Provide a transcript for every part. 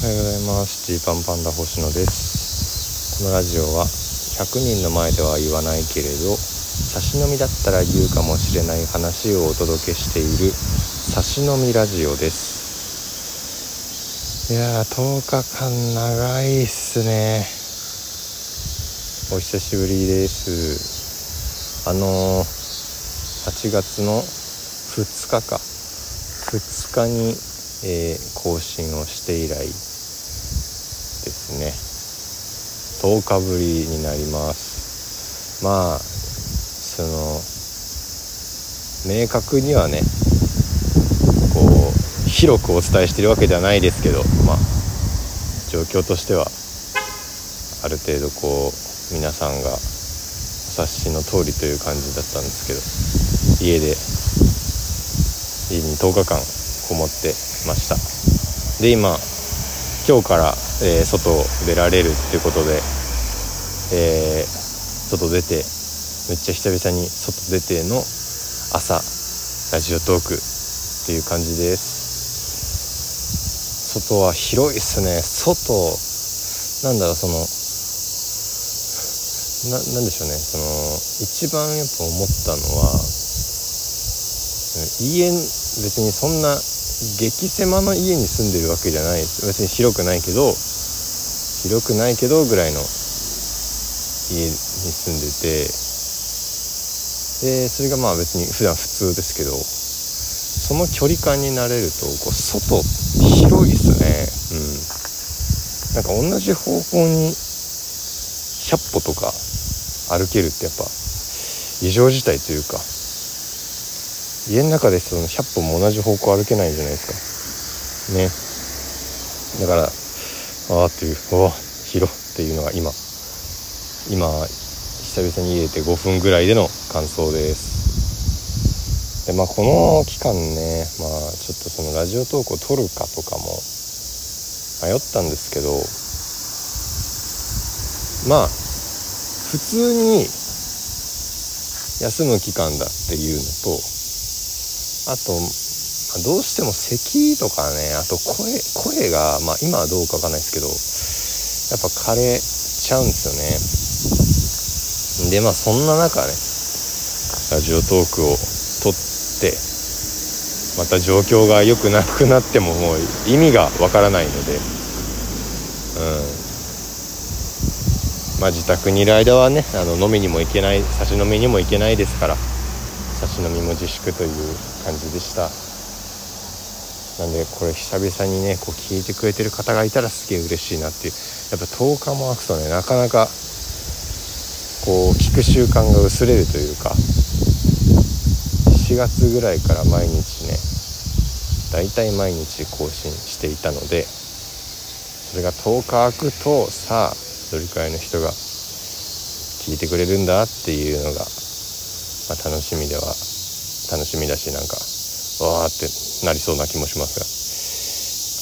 おはようございます。ジーパンパンダ星野です。このラジオは100人の前では言わないけれど差し飲みだったら言うかもしれない話をお届けしている差し飲みラジオです。いやー10日間長いっすね。お久しぶりです。あのー、8月の2日か。2日にえー、更新をして以来ですね。10日ぶりになります。まあその明確にはねこう広くお伝えしてるわけではないですけどまあ状況としてはある程度こう皆さんがお察しの通りという感じだったんですけど家で家に10日間こもってました。で今今日から、えー、外出られるっていうことで、えー、外出てめっちゃ久々に外出ての朝ラジオトークっていう感じです。外は広いっすね。外なんだろうそのななんでしょうね。その一番やっぱ思ったのは家別にそんな激狭の家に住んでるわけじゃないです別に広くないけど広くないけどぐらいの家に住んでてでそれがまあ別に普段普通ですけどその距離感になれるとこう外広いっすね。うん。なんか同じ方向に100歩とか歩けるってやっぱ異常事態というか家の中でその100歩も同じ方向歩けないじゃないですか。ね。だからああっていうおお広っていうのが今。今久々に入れて5分ぐらいでの感想です。でまあこの期間ねまあちょっとそのラジオトークを撮るかとかも迷ったんですけどまあ普通に休む期間だっていうのとあとどうしても咳とかねあと声声が、まあ、今はどうかわかんないですけどやっぱ枯れちゃうんですよね。でまあそんな中ねラジオトークを撮ってまた状況が良くなくなってももう意味がわからないのでうん。まあ自宅にいる間はねあの飲みにも行けない差し飲みにも行けないですから。差し飲みも自粛という感じでした。なんでこれ久々にねこう聞いてくれてる方がいたらすげえ嬉しいなっていう。やっぱ10日も空くとねなかなかこう聞く習慣が薄れるというか4月ぐらいから毎日ねだいたい毎日更新していたのでそれが10日空くとさあどれくらいの人が聞いてくれるんだっていうのがまあ、楽しみでは楽しみだしなんかわーってなりそうな気もしますが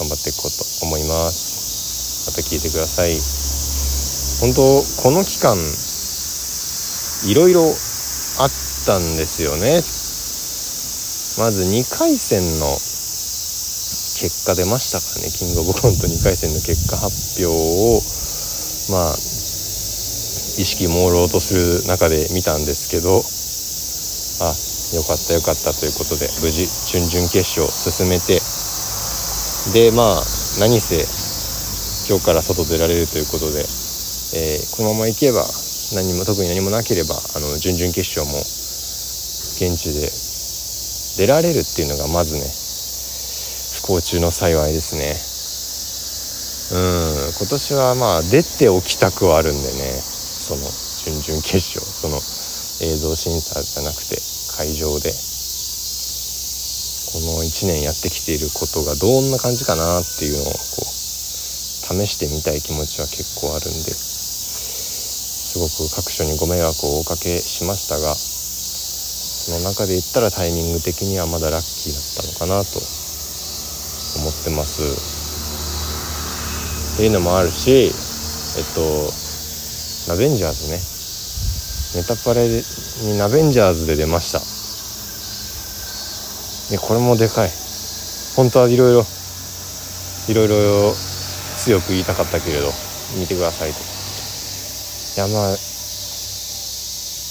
頑張っていこうと思います。また聞いてください。本当この期間いろいろあったんですよね。まず2回戦の結果出ましたかね。キングオブコント2回戦の結果発表をまあ意識朦朧とする中で見たんですけどあよかったよかった。ということで無事準々決勝進めて。でまあ何せ今日から外出られるということで、えー、このまま行けば何も特に何もなければあの準々決勝も現地で出られるっていうのがまずね不幸中の幸いですね。うん今年はまあ出ておきたくはあるんでねその準々決勝その映像審査じゃなくて。会場でこの1年やってきていることがどんな感じかなっていうのをこう試してみたい気持ちは結構あるんですごく各所にご迷惑をおかけしましたがその中で言ったらタイミング的にはまだラッキーだったのかなと思ってます。っていうのもあるしえっとラベンジャーズね。ネタパレにナベンジャーズで出ました。いこれもでかい。本当はいろいろいろいろ強く言いたかったけれど見てくださいと。いやまあ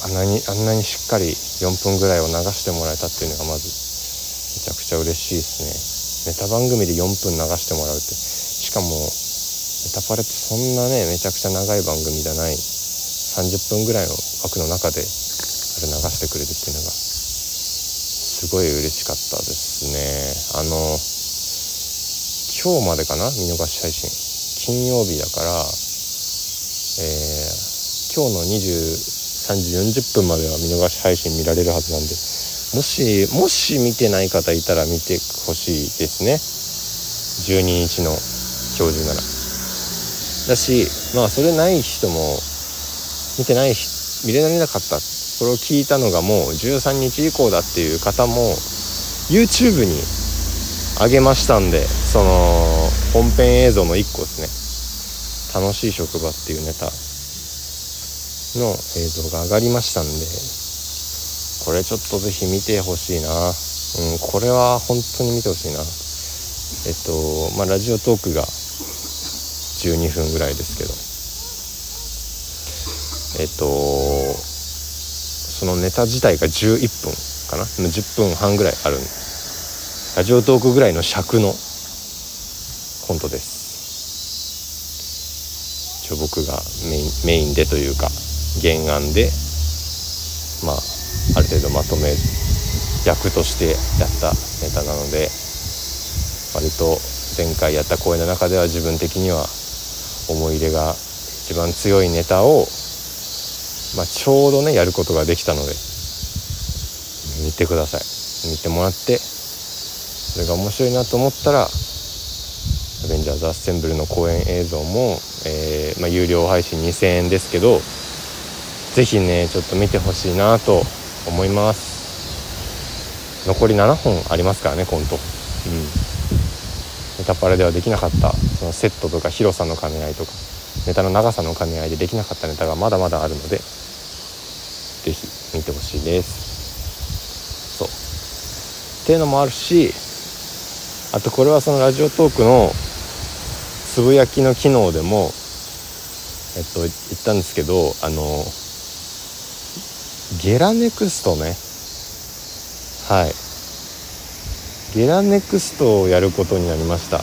あんなにあんなにしっかり4分ぐらいを流してもらえたっていうのがまずめちゃくちゃ嬉しいですね。ネタ番組で4分流してもらうって。しかもネタパレってそんなねめちゃくちゃ長い番組じゃない。30分ぐらいの枠の中であれ流してくれるっていうのがすごい嬉しかったですね。あの今日までかな見逃し配信。金曜日だからえー、今日の23時40分までは見逃し配信見られるはずなんでもしもし見てない方いたら見てほしいですね。12日の教授なら。だしまあそれない人も見てない見れられなかった。それを聞いたのがもう13日以降だっていう方も YouTube に上げましたんでその本編映像の1個ですね。楽しい職場っていうネタの映像が上がりましたんでこれちょっとぜひ見てほしいな。うんこれは本当に見てほしいな。えっとまあラジオトークが12分ぐらいですけど。えっとそのネタ自体が11分かな？10分半ぐらいある。ラジオトークぐらいの尺のコントです。一応僕がメインメインでというか原案でまあある程度まとめ役としてやったネタなので割と前回やった公演の中では自分的には思い入れが一番強いネタを、まあ、ちょうどねやることができたので見てください。見てもらってそれが面白いなと思ったら「アベンジャーズ・アッセンブル」の公演映像も、えー、まあ、有料配信2000円ですけど是非ねちょっと見てほしいなと思います。残り7本ありますからねコント。うん。ネタパレではできなかったそのセットとか広さの兼ね合いとかネタの長さの兼ね合いでできなかったネタがまだまだあるので見てほしいです。そう。っていうのもあるしあとこれはそのラジオトークのつぶやきの機能でもえっと言ったんですけどあのゲラネクストね。はい。ゲラネクストをやることになりました。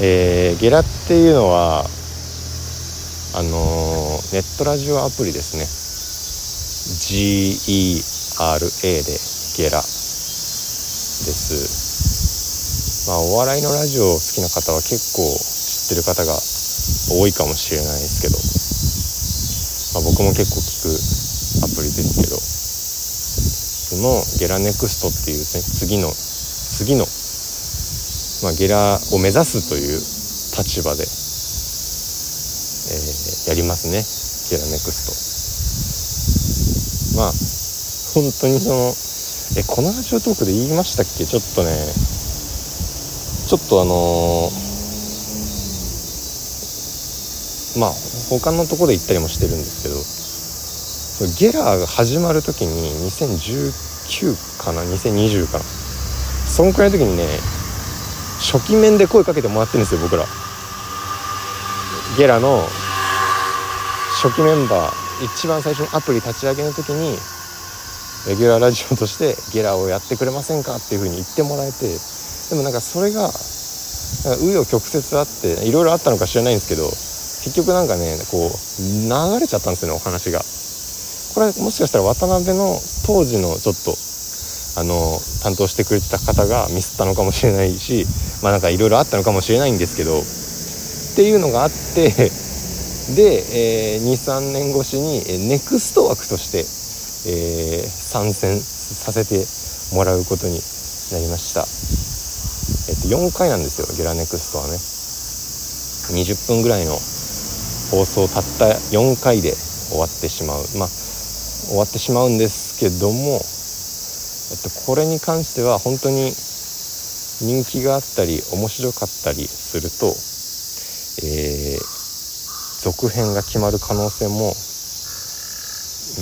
えー、ゲラっていうのはあのー、ネットラジオアプリですね。GERA でゲラです。まあお笑いのラジオ好きな方は結構知ってる方が多いかもしれないですけど、まあ、僕も結構聞くアプリですけどそのゲラネクストっていうね次の次の、まあ、ゲラを目指すという立場で、えー、やりますね。ゲラネクスト。まあ本当にそのえこのラジオトークで言いましたっけ？ちょっとねちょっとあのー、まあ他のとこで行ったりもしてるんですけどゲラーが始まる時に2019かな？2020かな？そんくらいの時にね初期面で声かけてもらってるんですよ僕ら。ゲラの初期メンバー。一番最初のアプリ立ち上げの時にレギュラーラジオとしてゲラをやってくれませんかっていう風に言ってもらえてでもなんかそれが紆余曲折あっていろいろあったのか知らないんですけど結局なんかねこう流れちゃったんですよねお話が。これもしかしたら渡辺の当時のちょっとあの担当してくれてた方がミスったのかもしれないしまあなんかいろいろあったのかもしれないんですけどっていうのがあってで、えー、23年越しにえネクスト枠としてえー、参戦させてもらうことになりました、えっと、4回なんですよゲラネクストはね。20分ぐらいの放送たった4回で終わってしまう。まあ終わってしまうんですけども、えっと、これに関しては本当に人気があったり面白かったりすると、えー、続編が決まる可能性も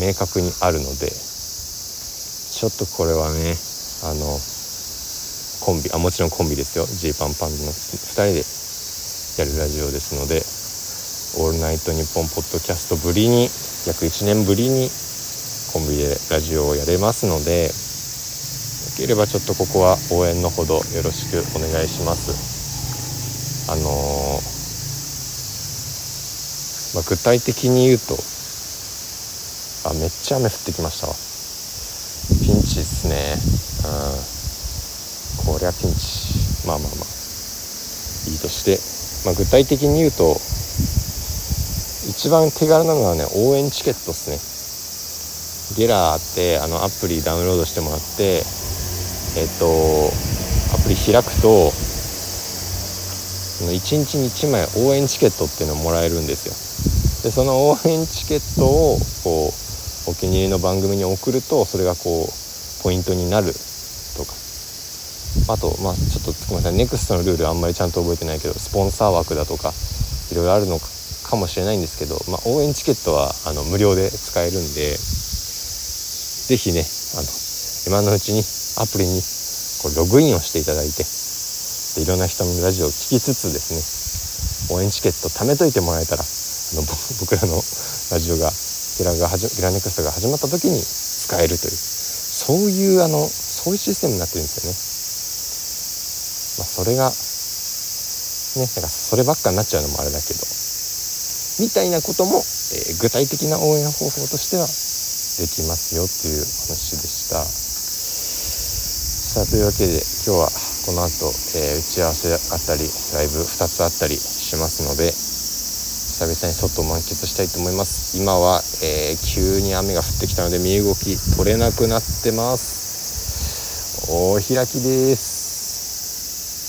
明確にあるのでちょっとこれはねあのコンビあもちろんコンビですよ。ジーパンパンの2人でやるラジオですので「オールナイトニッポン」ポッドキャストぶりに約1年ぶりにコンビでラジオをやれますのでよければちょっとここは応援のほどよろしくお願いします。あのー、まあ、具体的に言うとあめっちゃ雨降ってきましたわ。ピンチっすね。うん。こりゃピンチ。まあまあまあ。いいとして、まあ、具体的に言うと一番手軽なのはね応援チケットっすね。ゲラーってあのアプリダウンロードしてもらってえっとアプリ開くと1日に1枚応援チケットっていうのをもらえるんですよ。でその応援チケットをこうお気に入りの番組に送るとそれがこうポイントになるとか。あとまあちょっとごめんなさい。NEXT のルールあんまりちゃんと覚えてないけどスポンサー枠だとかいろいろあるのかもしれないんですけど、まあ、応援チケットはあの無料で使えるんで是非ねあの今のうちにアプリにこうログインをしていただいてでいろんな人のラジオを聴きつつですね応援チケット貯めといてもらえたらあの 僕らのラジオがゲラがゲラネクストが始まった時に使えるというそういうあのそういうシステムになってるんですよね。まあ、それがねなんかそればっかになっちゃうのもあれだけどみたいなことも、えー、具体的な応援方法としてはできますよっていう話でした。さあというわけで今日はこの後、えー、打ち合わせあったりライブ2つあったりしますので久々に外を満喫したいと思います。今は、えー、急に雨が降ってきたので身動き取れなくなってます。お開きです。